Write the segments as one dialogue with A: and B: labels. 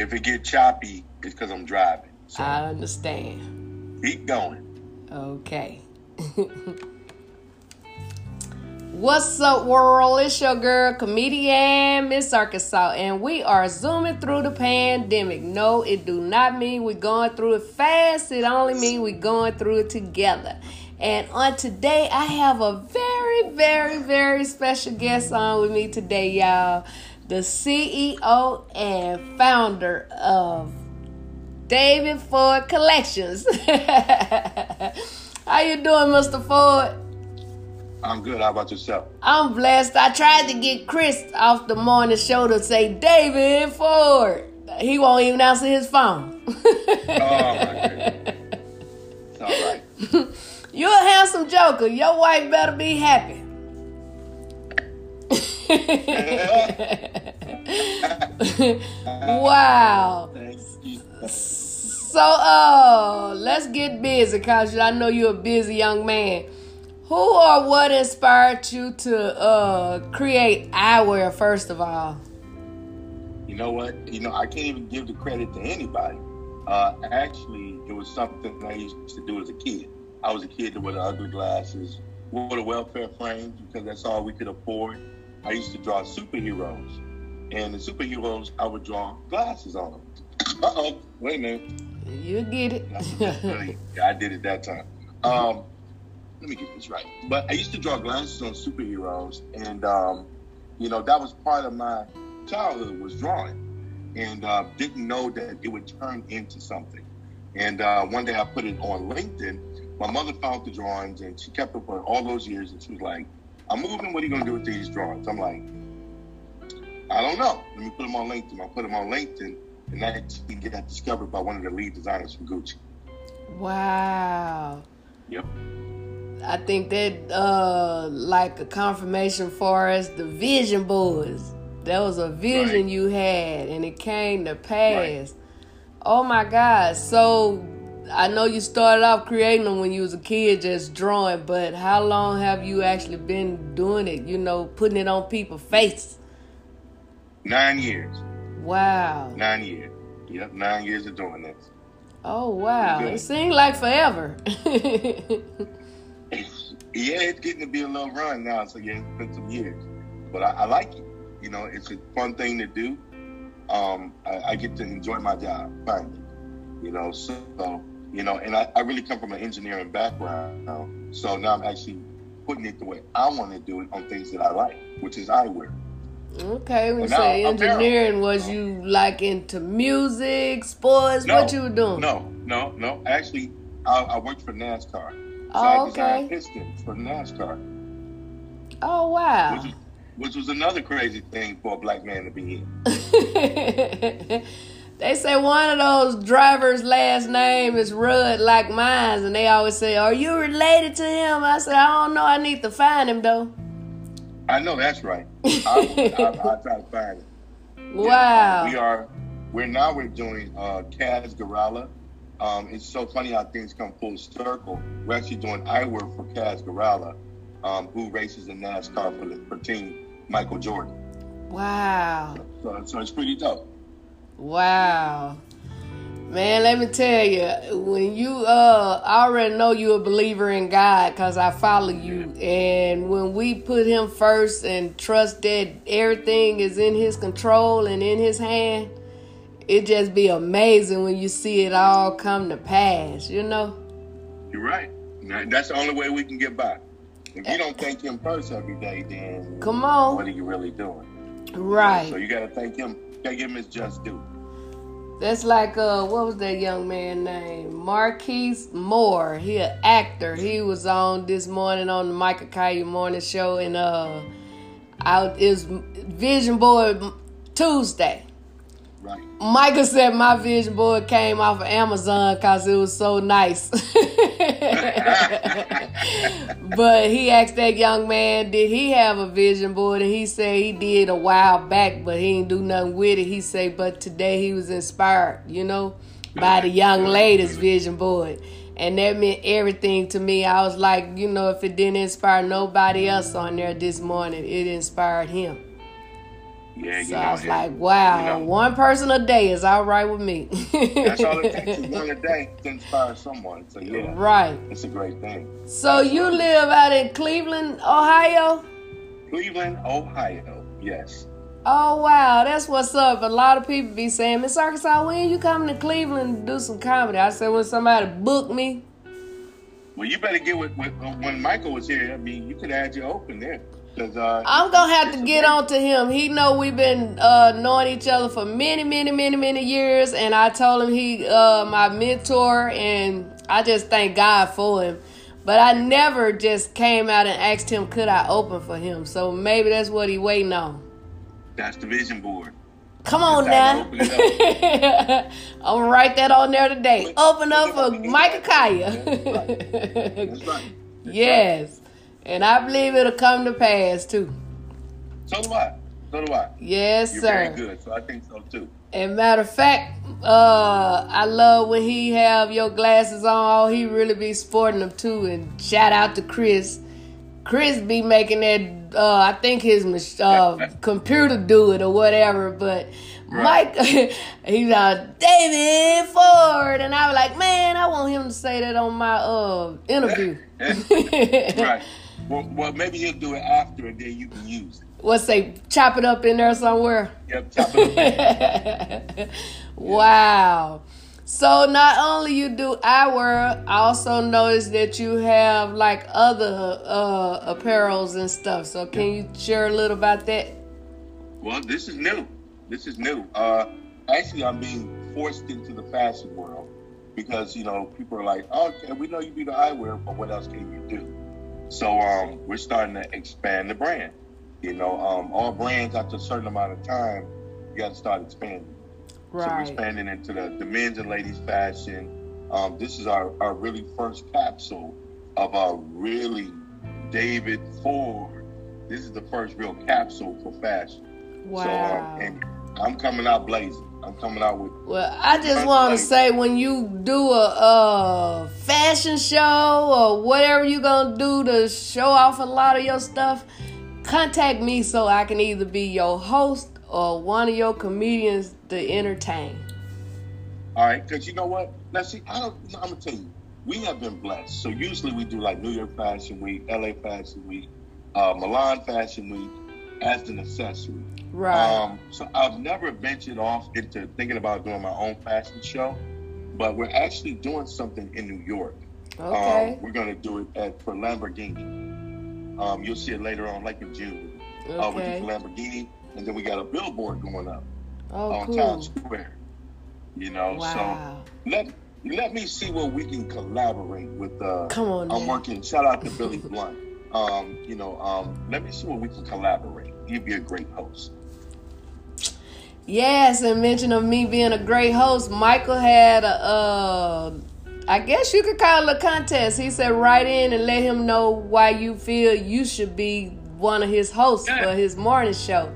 A: if it get choppy, it's because I'm driving. So
B: I understand.
A: keep going.
B: Okay. What's up, world? It's your girl, comedian Miss Arkansas, and we are zooming through the pandemic. No, it do not mean we're going through it fast. It only means we're going through it together. And on today, I have a very, very, very special guest on with me today, y'all. The CEO and founder of David Ford Collections. How you doing, Mr. Ford?
A: I'm good. How about yourself?
B: I'm blessed. I tried to get Chris off the morning show to say David Ford. He won't even answer his phone.
A: Oh my goodness. It's all right.
B: You're a handsome joker. Your wife better be happy. wow. So uh let's get busy cause I know you're a busy young man. Who or what inspired you to uh create eyewear first of all?
A: You know what? You know, I can't even give the credit to anybody. Uh, actually, it was something I used to do as a kid. I was a kid that wore the ugly glasses, wore the welfare frames because that's all we could afford. I used to draw superheroes, and the superheroes I would draw glasses on them. Uh oh, wait a minute.
B: You get it.
A: yeah, I did it that time. Um, let me get this right. But I used to draw glasses on superheroes, and um, you know that was part of my childhood was drawing, and uh, didn't know that it would turn into something. And uh, one day I put it on LinkedIn. My mother found the drawings, and she kept them for all those years. And she was like, "I'm moving. What are you gonna do with these drawings?" I'm like, "I don't know. Let me put them on LinkedIn." I put them on LinkedIn, and that got discovered by one of the lead designers from Gucci.
B: Wow.
A: Yep.
B: I think that uh like a confirmation for us the vision boards. That was a vision
A: Right.
B: you had and it came to pass.
A: Right.
B: Oh my God. So I know you started off creating them when you was a kid just drawing, but how long have you actually been doing it, you know, putting it on people's face?
A: Nine years.
B: Wow.
A: Nine years. Yep, nine years of doing this.
B: Oh wow. It seemed like forever.
A: Yeah, it's getting to be a little run now, so yeah, it's been some years. But I, I like it. You know, it's a fun thing to do. Um, I, I get to enjoy my job finally. You know, so, you know, and I, I really come from an engineering background, so now I'm actually putting it the way I want to do it on things that I like, which is eyewear.
B: Okay, when you
A: Well,
B: say
A: apparel.
B: engineering, was you like into music, sports?
A: No,
B: what you were doing?
A: No, no, no. Actually, I, I worked for NASCAR. So
B: Oh, okay.
A: pistons for NASCAR.
B: Oh wow.
A: which was, which was another crazy thing for a black man to be in.
B: they say one of those drivers' last name is Rudd, like mine, and they always say, "Are you related to him?" I said, "I don't know. I need to find him though."
A: I know that's right. I, I, I try to find it.
B: Wow.
A: We are. We're now we're doing uh, Kaz Grala. Um, it's so funny how things come full circle. We're actually doing eyewear for Kaz Grala, um, who races in NASCAR for the for Team Michael Jordan.
B: Wow.
A: So, so it's pretty dope.
B: Wow. Man, let me tell you, when you uh I already know you're a believer in God cuz I follow you and when we put him first and trust that everything is in his control and in his hand, it just be amazing when you see it all come to pass, you know?
A: You're right. That's the only way we can get by. If you don't thank him first every day, then
B: Come on.
A: what are you really doing?
B: Right.
A: So you gotta thank him. Give him his just due.
B: That's like uh what was that young man name? Marquise Moore. He an actor. He was on this morning on the Michael Colyar morning show and uh out is Vision Board Tuesday.
A: Right.
B: Michael said my vision board came off of Amazon because it was so nice. but he asked that young man, did he have a vision board? And he said he did a while back, but he didn't do nothing with it. He said, but today he was inspired, you know, by the young lady's vision board. And that meant everything to me. I was like, you know, if it didn't inspire nobody else on there this morning, it inspired him.
A: Yeah,
B: So I was like, wow,
A: you know,
B: one person a day is all right with me.
A: that's all it takes is one a day to inspire someone. So yeah,
B: Right.
A: it's a great thing.
B: So you live out in Cleveland, Ohio?
A: Cleveland, Ohio. Yes.
B: Oh wow, that's what's up. A lot of people be saying, Miss Arkansas, when you coming to Cleveland to do some comedy? I said when somebody book me.
A: Well, you better get with, with uh, when Michael was here. I mean, you could add your open there because uh,
B: I'm gonna have to get on to him. He know we've been uh, knowing each other for many, many, many, many years, and I told him he uh, my mentor, and I just thank God for him. But I never just came out and asked him could I open for him. So maybe that's what he waiting on.
A: That's the vision board.
B: Come on now. I'm gonna write that on there today. Open up for Micah. Kaya.
A: That's right. That's
B: yes. And I believe it'll come to pass too.
A: So do I. So do I.
B: Yes,
A: You're
B: sir.
A: very good. So I think so too.
B: And matter of fact, uh, I love when he have your glasses on. He really be sporting them too. And shout out to Chris. Chris be making that. Uh, I think his uh, computer do it or whatever. But
A: Right.
B: Mike, he's like David Ford, and I was like, man, I want him to say that on my uh interview.
A: right. Well, well, maybe he'll do it after, and then you can use it.
B: What say? Chop it up in there somewhere.
A: Yep. Chop it up.
B: wow. So not only you do eyewear, I also noticed that you have like other uh apparels and stuff. So can you share a little about that?
A: Well, this is new. This is new. Uh, actually, I'm being forced into the fashion world because you know people are like, "Oh, okay, we know you do the eyewear, but what else can you do?" So um, we're starting to expand the brand. You know, um, all brands after a certain amount of time, you got to start expanding. So we're expanding into the, the men's and ladies fashion. Um, this is our, our really first capsule of a really David Ford. This is the first real capsule for fashion. So,
B: Wow.
A: um, and I'm coming out blazing. I'm coming out with
B: Well, I just want to say when you do a, a fashion show or whatever you gonna do to show off a lot of your stuff, contact me so I can either be your host or one of your comedians to entertain.
A: all right, because you know what? Now, see, I don't. I'm gonna tell you, we have been blessed. So usually we do like New York Fashion Week, LA Fashion Week, uh, Milan Fashion Week as an accessory.
B: Right.
A: Um, so I've never ventured off into thinking about doing my own fashion show, but we're actually doing something in New York.
B: okay.
A: Um, we're going to do it at for Lamborghini. Um, you'll see it later on, like in June. Uh, we
B: okay.
A: do for Lamborghini, and then we got a billboard going up
B: Oh,
A: on
B: cool.
A: Town Square. You know,
B: Wow.
A: so let let me see what we can collaborate with. Uh,
B: Come on.
A: I'm
B: now.
A: working. Shout out to Billy Blunt. Um, you know, um, let me see what we can collaborate. You'd be a great host.
B: Yes, and mention of me being a great host, Michael had a, uh, I guess you could call it a contest. He said, write in and let him know why you feel you should be one of his hosts
A: Yeah.
B: for his morning show.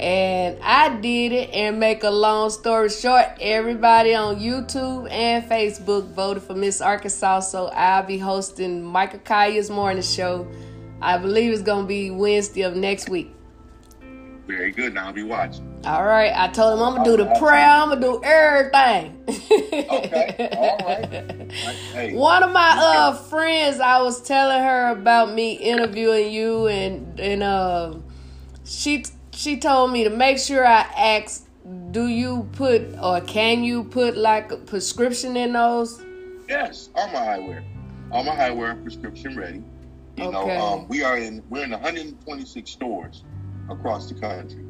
B: And I did it, and make a long story short, everybody on YouTube and Facebook voted for Miss Arkansas, so I'll be hosting Michael Colyar's morning show. I believe it's going to be Wednesday of next week.
A: Very good. Now I'll be watching.
B: All right, I told him I'm gonna do the prayer. I'm gonna do everything.
A: Okay, all right. Hey,
B: One of my uh friends, I was telling her about me interviewing you, and and uh, she she told me to make sure I ask, do you put or can you put like a prescription in those?
A: Yes, all my eyewear. All my eyewear prescription ready. You
B: Okay.
A: know, um, we are in we're in 126 stores across the country,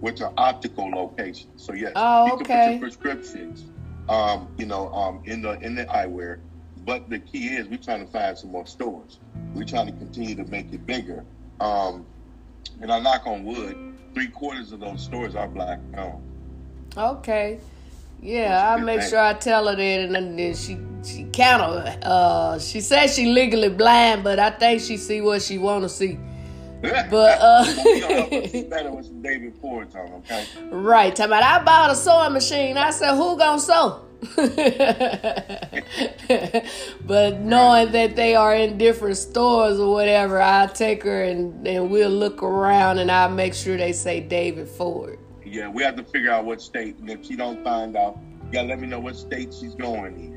A: which are optical locations. So yes,
B: Oh,
A: you can put your prescriptions, um, you know, um, in the in the eyewear. But the key is we're trying to find some more stores. We're trying to continue to make it bigger. Um, and I knock on wood, three quarters of those stores are black owned.
B: Okay. Yeah,
A: That's a
B: I'll
A: good
B: make sure I tell her that, and then she she kind of uh she says she legally blind, but I think she see what she want to see. But uh,
A: we gonna help us see better with some David Ford on, okay?
B: right, talking about I bought a sewing machine. I said, who gonna sew? but knowing that they are in different stores or whatever, I'll take her and, and we'll look around and I'll make sure they say David Ford.
A: Yeah, we have to figure out what state. And if she don't find out, you gotta let me know what state she's going in.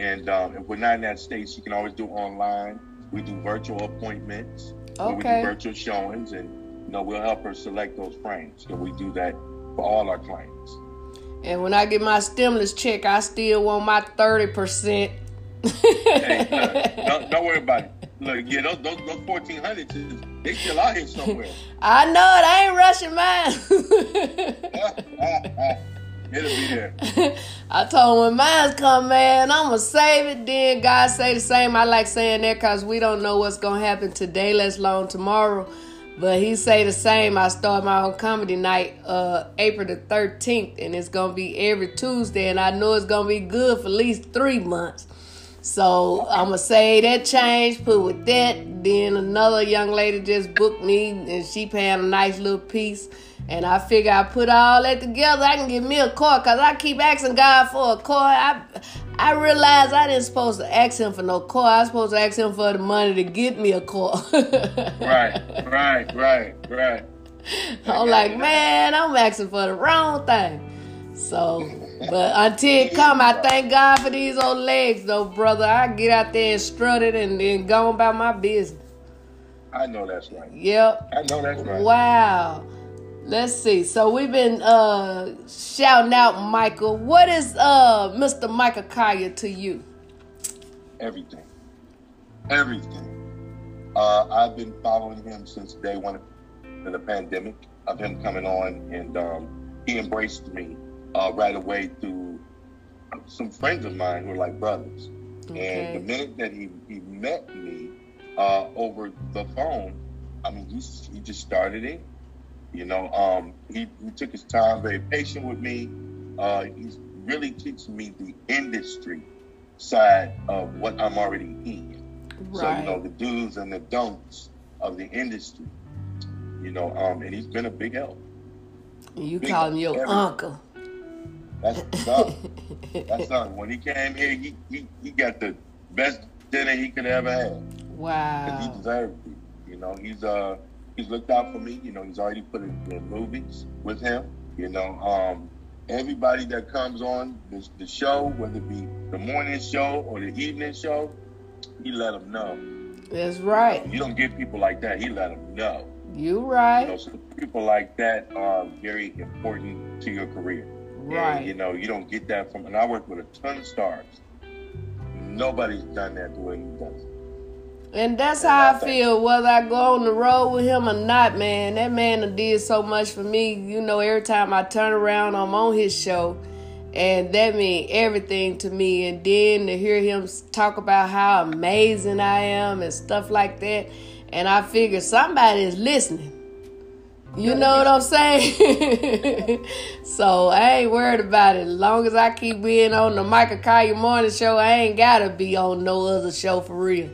A: And um, if we're not in that state, she can always do online. We do virtual appointments.
B: Okay.
A: We do virtual showings, and you know we'll help her select those frames. So we do that for all our clients.
B: And when I get my stimulus check, I still want my thirty percent.
A: hey, look, don't, don't worry about it. Look, yeah, those those, those fourteen hundreds, they still out here somewhere.
B: I know it. I ain't rushing
A: mine. There.
B: I told him when mine's come, man, I'm gonna save it. Then God say the same. I like saying that because we don't know what's gonna happen today, let alone tomorrow. But he say the same. I start my own comedy night uh April the 13th, and it's gonna be every Tuesday, and I know it's gonna be good for at least three months. So I'ma say that change, put with that. Then another young lady just booked me, and she paying a nice little piece. And I figure I put all that together, I can get me a car. Cause I keep asking God for a car. I I realized I didn't supposed to ask him for no car. I was supposed to ask him for the money to get me a car.
A: right, right, right, right.
B: I'm like, man, I'm asking for the wrong thing. So, but until it come, I thank God for these old legs, though, brother. I get out there and strut it and then go about my business.
A: I know that's right.
B: Yep.
A: I know that's right.
B: Wow. Let's see. So we've been uh, shouting out Michael. What is uh, Mr. Michael Colyar to you?
A: Everything. Everything. Uh, I've been following him since day one of the pandemic of him coming on, and um, he embraced me uh, right away through some friends of mine who are like brothers. Okay. And the minute that he, he met me uh, over the phone, I mean, he, he just started it you know, um, he, he took his time, very patient with me. Uh, he's really teaching me the industry side of what I'm already in. Right. So, you know, the do's and the don'ts of the industry. You know, um, and he's been a big help.
B: You big call him your everything. uncle.
A: That's something. That's something. When he came here, he, he, he got the best dinner he could ever have.
B: Wow.
A: Because He deserved it. You know, he's uh he's looked out for me. You know, he's already put in, in movies with him. You know, um, everybody that comes on the, the, show, whether it be the morning show or the evening show, he let them know.
B: That's right.
A: You don't get people like that. He let them know.
B: You right.
A: You know, so people like that are very important to your career.
B: Right.
A: And, you know, you don't get that from. And I work with a ton of stars. Nobody's done that the way he does.
B: And that's how I feel, whether I go on the road with him or not, man. That man did so much for me. You know, every time I turn around, I'm on his show. And that means everything to me. And then to hear him talk about how amazing I am and stuff like that. And I figure somebody is listening. You know what I'm saying? so I ain't worried about it. As long as I keep being on the Michael Colyar Morning Show, I ain't gotta be on no other show for real.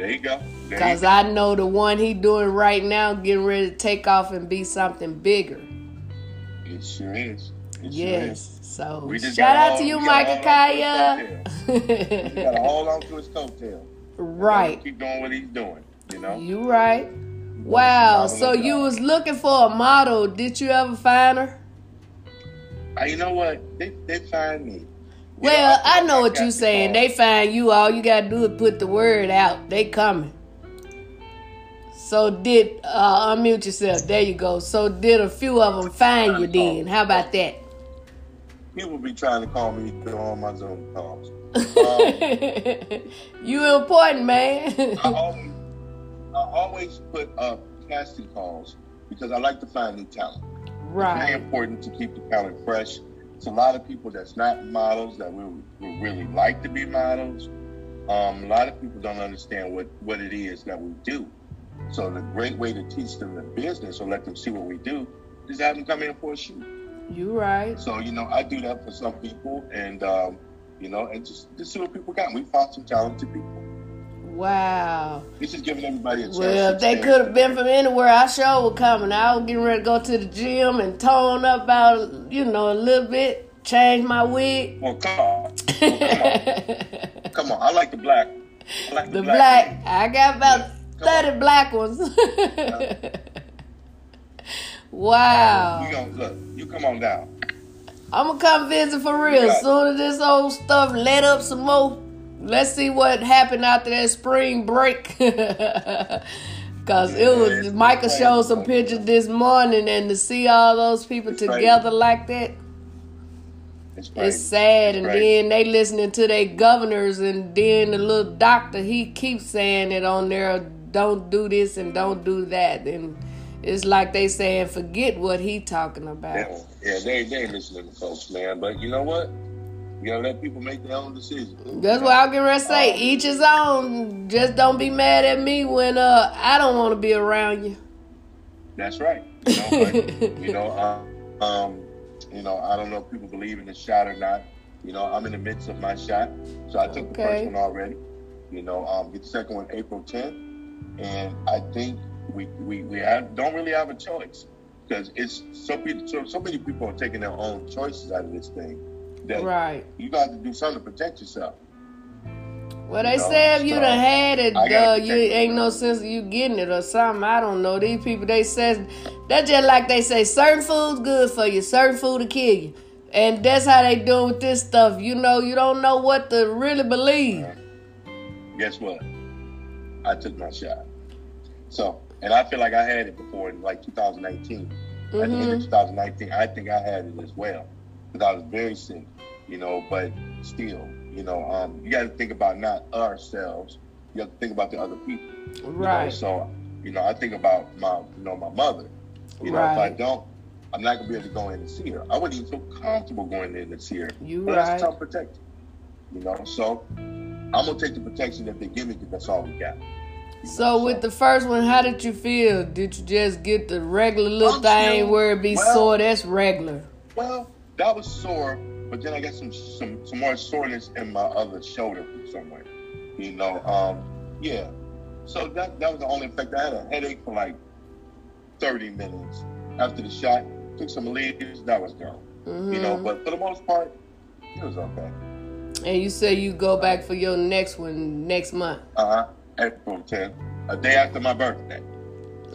A: There you go.
B: Because I know the one he doing right now, getting ready to take off and be something bigger.
A: It sure is. It
B: yes. Sure is. So shout out to you, Michael Colyar.
A: gotta hold on to his coattail.
B: Right.
A: Keep doing what he's doing. You know.
B: You right. Wow. So you was looking for a model. Did you ever find her?
A: Uh, you know what? They they find me.
B: Well, I know what you're saying. They find you. All you gotta do is put the word out. They coming. So did uh, unmute yourself. There you go. So did a few of them find you then? How about that?
A: People be trying to call me on my Zoom calls.
B: Um, you important, man.
A: I, always, I always put up casting calls because I like to find new talent.
B: Right.
A: It's very important to keep the talent fresh it's a lot of people that's not models that we would really like to be models. Um, a lot of people don't understand what, what it is that we do. So the great way to teach them the business or let them see what we do is have them come in for a shoot.
B: You right.
A: So you know, I do that for some people, and um, you know, and just just see what people got. We found some talented people.
B: Wow.
A: This is giving everybody a chance.
B: Well, if they could have been from anywhere, I sure would come. And I was getting ready to go to the gym and tone up about, you know, a little bit. change my wig?
A: Well, come on. Come on. come on. I like the black. I like
B: the, black. black. I got about
A: Yeah,
B: 30
A: on.
B: black ones. wow.
A: You gonna look. You come on down.
B: I'm gonna come visit for real. As soon as this old stuff let up some more, let's see what happened after that spring break. Cause it was Michael showed some pictures this morning, and to see all those people
A: It's
B: together like that,
A: It's
B: it's sad. And
A: crazy.
B: then they listening to their governors, and then the little doctor he keeps saying it on there, don't do this and don't do that, and it's like they saying forget what he talking about.
A: Yeah, yeah, they they listening to folks, man. But you know what? You gotta let people make their own decisions.
B: That's what I'm gonna say.
A: Um,
B: Each his own. Just don't be mad at me when uh I don't want to be around you.
A: That's right. You know, but, you know, um, um, you know, I don't know if people believe in the shot or not. You know, I'm in the midst of my shot, so I took the first one already. You know, um, get the second one April 10th, and I think we we, we have, don't really have a choice because it's so people so, so many people are taking their own choices out of this thing that
B: Right.
A: you got to do something to protect yourself.
B: Well, they
A: No,
B: say if you
A: so
B: done had it, uh, you ain't no sense of you getting it or something. I don't know. These people, they says that's just like they say certain food's good for you, certain food to kill you, and that's how they doing with this stuff. You know, you don't know what to really believe.
A: Guess what? I took my shot. So, and I feel like I had it before in like 2019. At the end of 2019, I think I had it as well because I was very sick, you know. But still, you know, um, you got to think about not ourselves. You have to think about the other people. you know.
B: Right.
A: So, you know, I think about my, you know, my mother. You know, if I don't, I'm not gonna be able to go in and see her. I wouldn't even feel comfortable going in and see her.
B: You
A: But
B: right.
A: that's tough protection. You know, so I'm gonna take the protection that they give me because that's all we got.
B: So with the first one, how did you feel? Did you just get the regular little
A: I'm
B: thing
A: still-
B: where it be
A: well-
B: sore? That's regular.
A: Well, that was sore, but then I got some some some more soreness in my other shoulder from somewhere. You know, um, yeah. So that that was the only effect. I had a headache for like 30 minutes after the shot. Took some leaves, that was gone.
B: hmm
A: You know, but for the most part, it was okay.
B: And you say you go back for your next one next month.
A: Uh huh. April 10th, a day after my birthday.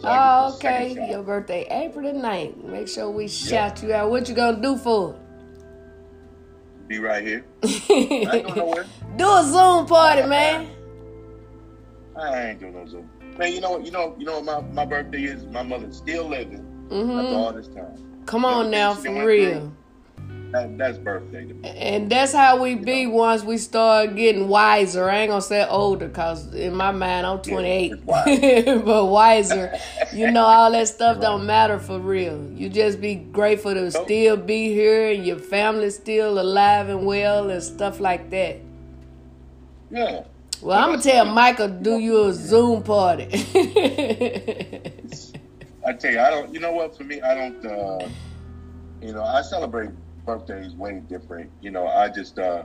A: So
B: Oh,
A: get the second
B: okay. Your birthday, April the 9th. Make sure we shout you out. What you gonna do for
A: Be right here. I ain't
B: it?
A: going nowhere.
B: do a Zoom party, man.
A: I ain't doing no Zoom. Man, you know what? You know, you know what my, my birthday is. My mother's still living after
B: hmm after
A: all this time.
B: Come on now, for real.
A: through. That, that's birthday.
B: And that's how we be once we start getting wiser. I ain't gonna say older, cause in my mind I'm 28,
A: it's wise.
B: but wiser. You know, all that stuff don't matter for real. You just be grateful to
A: Nope.
B: still be here and your family still alive and well and stuff like that.
A: Yeah.
B: Well, I'm gonna tell Michael do you a Zoom party.
A: I tell you, I don't. You know what? For me, I don't. Uh, you know, I celebrate birthdays way different. You know, I just. Uh,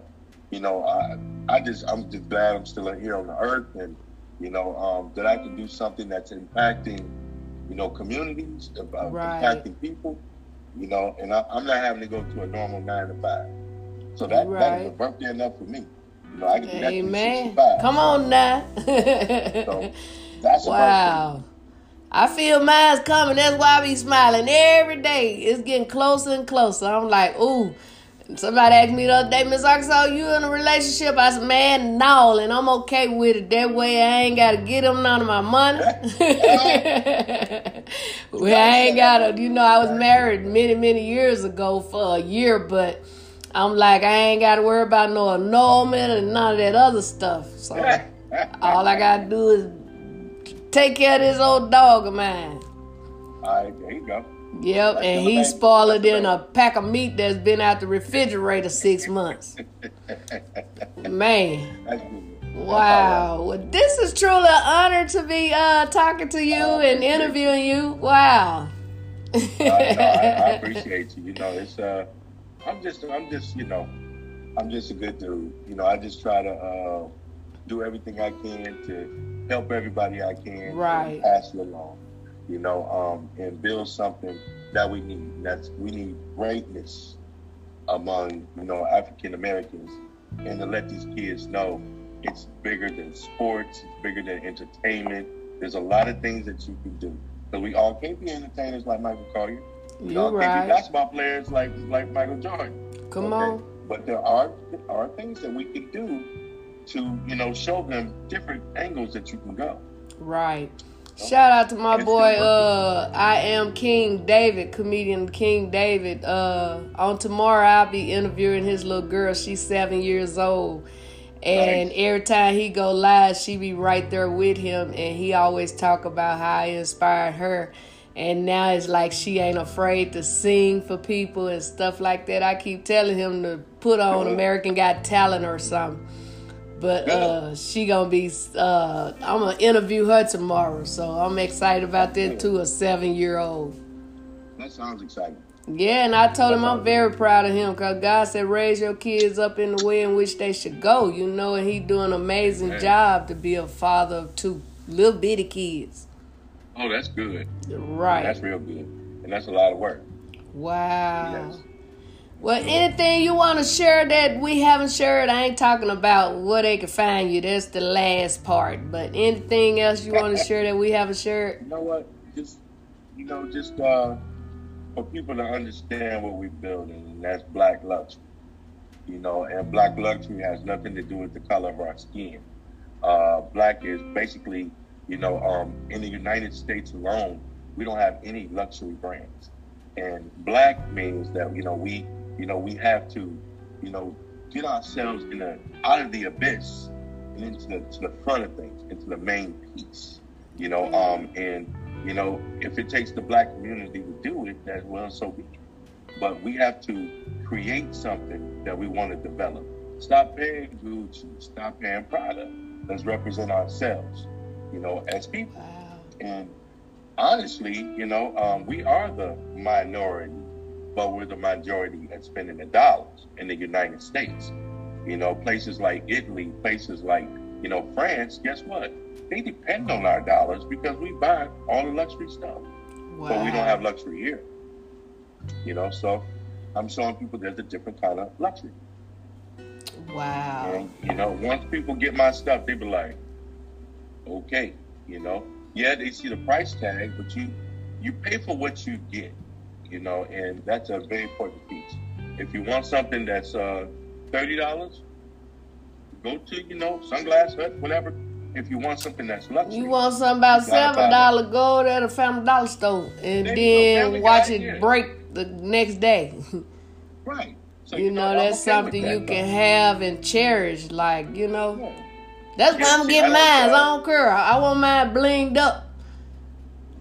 A: you know, I, I just. I'm just glad I'm still here on the earth, and you know, um, that I can do something that's impacting. You know, communities, about
B: Right.
A: impacting people. You know, and I, I'm not having to go to a normal nine to five. So that that is a birthday enough for me. You know, I can do that
B: Amen. Come on now.
A: So that's
B: wow. I feel mine's coming. That's why I be smiling every day. It's getting closer and closer. I'm like, ooh. Somebody asked me the other day, Miss Arkansas, you in a relationship? I said, man, no, and I'm okay with it. That way I ain't got to get them none of my money. well, I ain't got to, you know, I was married many, many years ago for a year, but I'm like, I ain't got to worry about no annulment and none of that other stuff. So all I got to do is take care of this old dog of mine.
A: All right, there you go.
B: Yep,
A: That's
B: and
A: the
B: he's
A: baby.
B: spoiler
A: That's the
B: than a pack of meat that's been out the refrigerator six months. Man,
A: That's good. That's all
B: wow. Well, this is truly an honor to be uh, talking to you
A: Oh,
B: and
A: thank you.
B: interviewing you. Wow.
A: Uh, no, I, I appreciate you. You know, it's uh, I'm just, I'm just, you know, I'm just a good dude. You know, I just try to uh, do everything I can to help everybody I can,
B: Right.
A: pass it along. You know, um, and build something that we need. That's we need greatness. among you know African Americans, and to let these kids know it's bigger than sports, it's bigger than entertainment. There's a lot of things that you can do. So we all can't be entertainers like Michael Colyar. We all can't be basketball players like like Michael Jordan.
B: Come
A: Okay?
B: on.
A: But there are there are things that we can do to you know show them different angles that you can go.
B: Right. Shout out to my boy, uh, I am King David, comedian King David. Uh, on tomorrow, I'll be interviewing his little girl. She's seven years old, and
A: Nice.
B: every time he go live, she be right there with him, and he always talk about how I inspired her. And now it's like she ain't afraid to sing for people and stuff like that. I keep telling him to put on American Got Talent or something. But uh, she gonna be. Uh, I'm gonna interview her tomorrow, so I'm excited about that too. A seven year old.
A: That sounds exciting.
B: Yeah, and I told him I'm very proud of him because God said raise your kids up in the way in which they should go. You know, and he doing an amazing
A: Man.
B: job to be a father of two little bitty kids.
A: Oh, that's good.
B: Right.
A: That's real good, and that's a lot of work.
B: Wow.
A: Yes.
B: Well, anything you want to share that we haven't shared, I ain't talking about where they can find you. That's the last part. But anything else you want to share that we haven't shared?
A: You know what? Just you know, just uh, for people to understand what we're building, and that's black luxury. You know, and black luxury has nothing to do with the color of our skin. Uh, black is basically, you know, um, in the United States alone, we don't have any luxury brands, and black means that you know we, you know, we have to, you know, get ourselves in a out of the abyss and into the, to the front of things, into the main piece you know um and you know if it takes the black community to do it then well so be it. But we have to create something that we want to develop. Stop paying gucci stop paying prada. Let's represent ourselves you know as people.
B: Wow.
A: and honestly you know um, we are the minority but we're the majority at spending the dollars in the united states. You know places like italy places like you know france guess what? They depend on our dollars because we buy all the luxury stuff.
B: Wow.
A: but we don't have luxury here. You know so i'm showing people there's a different kind of luxury.
B: Wow.
A: and you know once people get my stuff they be like okay you know. Yeah they see the price tag but you you pay for what you get you know and that's a very important piece if you want something that's uh $30 go to you know sunglass hut whatever if you want something that's luxury
B: You want something about seven dollar, gold at a family dollar store and
A: you go,
B: then watch it break the next day.
A: right so
B: you know,
A: I'm
B: that's
A: okay
B: something
A: that,
B: you
A: though.
B: can have and cherish. Like, you know,
A: Yeah.
B: that's why I'm getting mine. I don't care. I want mine blinged up.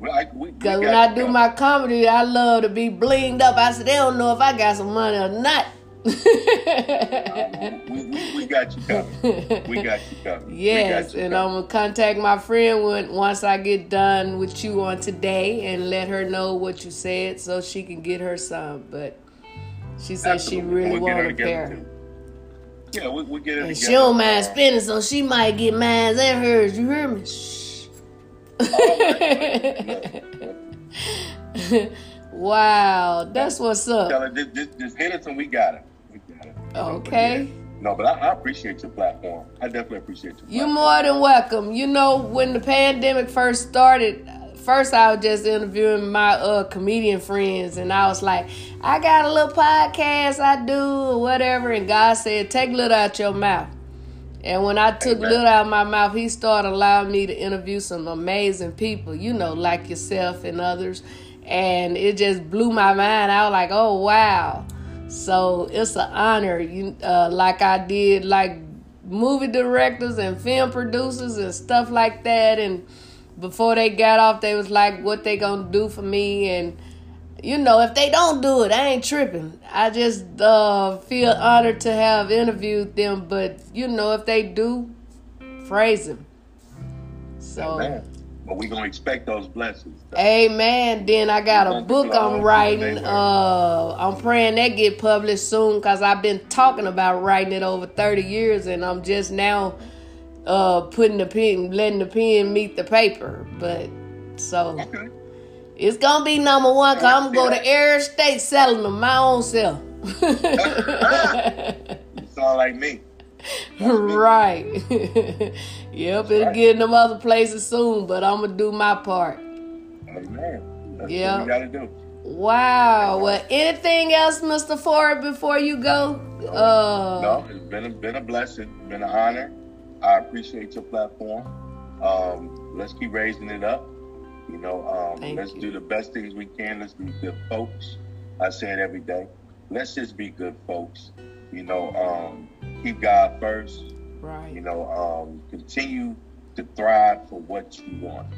A: Well, I, we, we
B: Because when I do my comedy, I love to be blinged up. I said, they don't know if I got some money or not.
A: we, we, we got you covered. We got you covered.
B: Yes,
A: you
B: and I'm gonna contact my friend when once I get done with you on today and let her know what you said so she can get her some. But she said she really
A: We'll get her
B: wanted a pair.
A: Yeah, we we get it
B: And
A: together.
B: she don't mind
A: Uh,
B: spending, so she might get mine and hers. You hear me? Wow, that's what's up.
A: Tell her just, just, just hit us and we got it. We got it.
B: Okay.
A: Yeah. No, but I, I appreciate your platform. I definitely appreciate you.
B: You're more than welcome. You know, when the pandemic first started, first I was just interviewing my uh comedian friends, and I was like, I got a little podcast I do or whatever, and God said, take a little out your mouth. And when I took
A: Amen.
B: little out of my mouth, He started allowing me to interview some amazing people, you know, like yourself and others, and it just blew my mind. I was like, oh wow. So it's an honor, you uh, like I did, like movie directors and film producers and stuff like that. And before they got off, they was like, "What they gonna do for me?" And you know, if they don't do it, I ain't tripping. I just uh, feel honored to have interviewed them. But you know, if they do, praise them. So.
A: Amen. But we gonna expect those blessings. though.
B: Amen. Then I got a book I'm writing.
A: the name of-
B: Uh, I'm praying that get published soon because I've been talking about writing it over 30 years, and I'm just now uh putting the pen, letting the pen meet the paper. But so
A: Okay.
B: It's gonna be number one. Cause
A: I
B: I'm gonna go to every state selling them my own self.
A: you sound like me.
B: right. yep, it'll
A: right.
B: get in them other places soon, but I'm gonna do my part.
A: Amen. That's
B: Yeah.
A: what gotta do.
B: Wow. Well, anything else, Mr. Ford, before you go? Uh,
A: no, it's been a, been a blessing, been an honor. I appreciate your platform. Um, let's keep raising it up. You know, um, let's
B: you.
A: do the best things we can. Let's be good folks. I say it every day. Let's just be good folks. You know, um, keep God first.
B: Right.
A: You know, um, continue to thrive for what you want.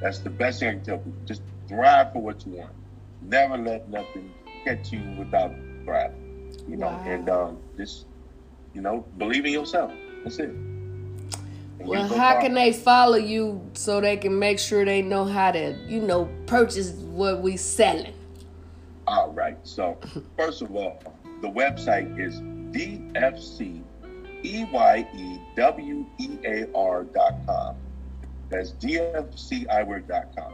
A: That's the best thing I can tell people. Just thrive for what you want. Never let nothing catch you without thriving. You know,
B: Wow.
A: and um, just you know, believe in yourself. That's it.
B: Well, how can they follow you so they can make sure they know how to, you know, purchase what we selling?
A: All right. So, first of all, the website is dfceyewear.com. That's dfceyewear.com.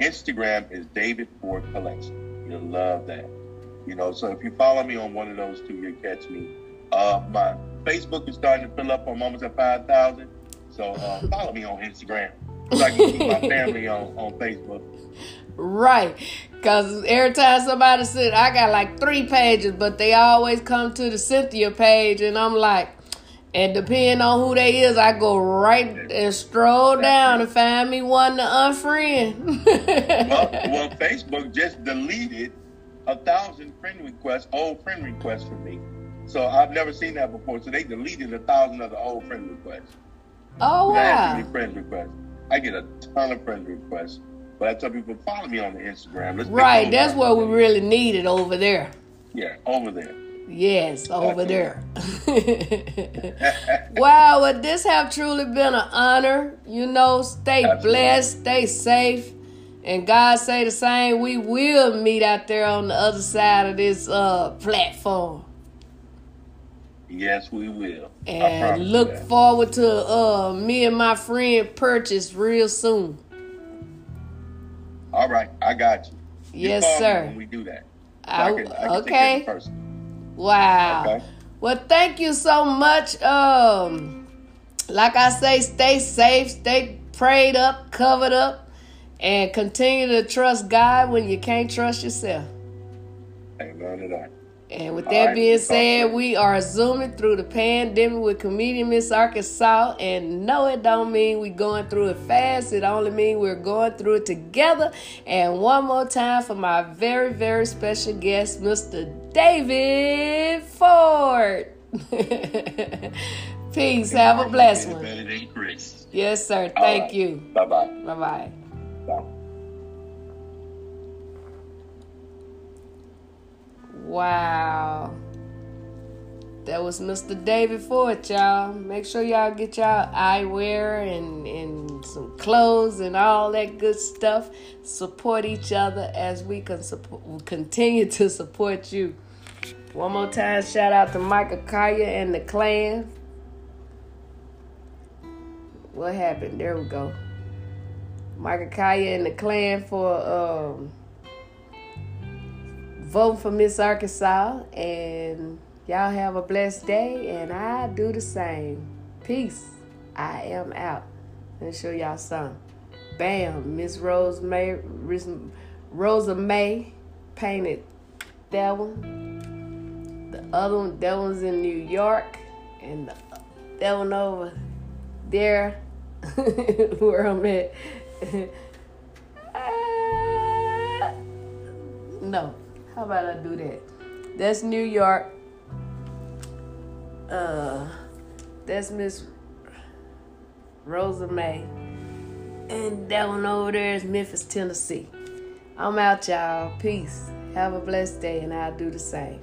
A: Instagram is David Ford Collection. You'll love that. You know, so if you follow me on one of those two, you'll catch me. Uh, my Facebook is starting to fill up. I'm almost at 5,000. So uh, follow me on Instagram so I can keep my family on, on Facebook.
B: Right. Because every time somebody said, I got like three pages, but they always come to the Cynthia page, and I'm like, and depending on who they is, I go right and stroll down and find me one to unfriend.
A: well, well, Facebook just deleted a thousand friend requests, old friend requests from me. So I've never seen that before. So they deleted a thousand of the old friend requests.
B: Oh, wow.
A: friend requests. I get a ton of friend requests, but I tell people follow me on the Instagram. Let's
B: Right. That's what we really need it over there.
A: Yeah, over there.
B: Yes, over there. wow, well, this have truly been an honor. You know, stay
A: Absolutely.
B: blessed, stay safe, and God say the same. We will meet out there on the other side of this uh, platform,
A: Yes, we will. I
B: and look
A: that.
B: forward to uh, me and my friend purchase real soon.
A: All right, I got you. You
B: Yes,
A: me
B: sir.
A: When we do that. So
B: I-
A: can, I can
B: okay.
A: of it personally.
B: Wow.
A: Okay.
B: Well, thank you so much. Um, like I say, stay safe, stay prayed up, covered up, and continue to trust God when you can't trust yourself.
A: Amen to that.
B: And with that
A: right,
B: being said, we are zooming through the pandemic with comedian Miss Arkansas. And no, it don't mean we going through it fast. It only mean we're going through it together. And one more time for my very, very special guest, Mr. David Ford. Peace. Have a blessed one.
A: Better than Chris.
B: Yes, sir. Thank
A: right.
B: you.
A: Bye. Bye
B: bye. Bye. Wow. That was Mr. David Ford, y'all. Make sure y'all get y'all eyewear and, and some clothes and all that good stuff. Support each other as we can support, continue to support you. One more time, shout out to Michael Colyar and the clan. What happened? There we go. Michael Colyar and the clan for um, vote for Miss Arkansas and y'all have a blessed day and I do the same. Peace. I am out. Let show y'all some. Bam, Miss Rose May Rosa May painted that one. The other one, that one's in New York, and the, that one over there where I'm at. Ah, no, how about I do that? That's New York. Uh, that's Miss Rosa May. And that one over there is Memphis, Tennessee. I'm out, y'all. Peace. Have a blessed day, and I'll do the same.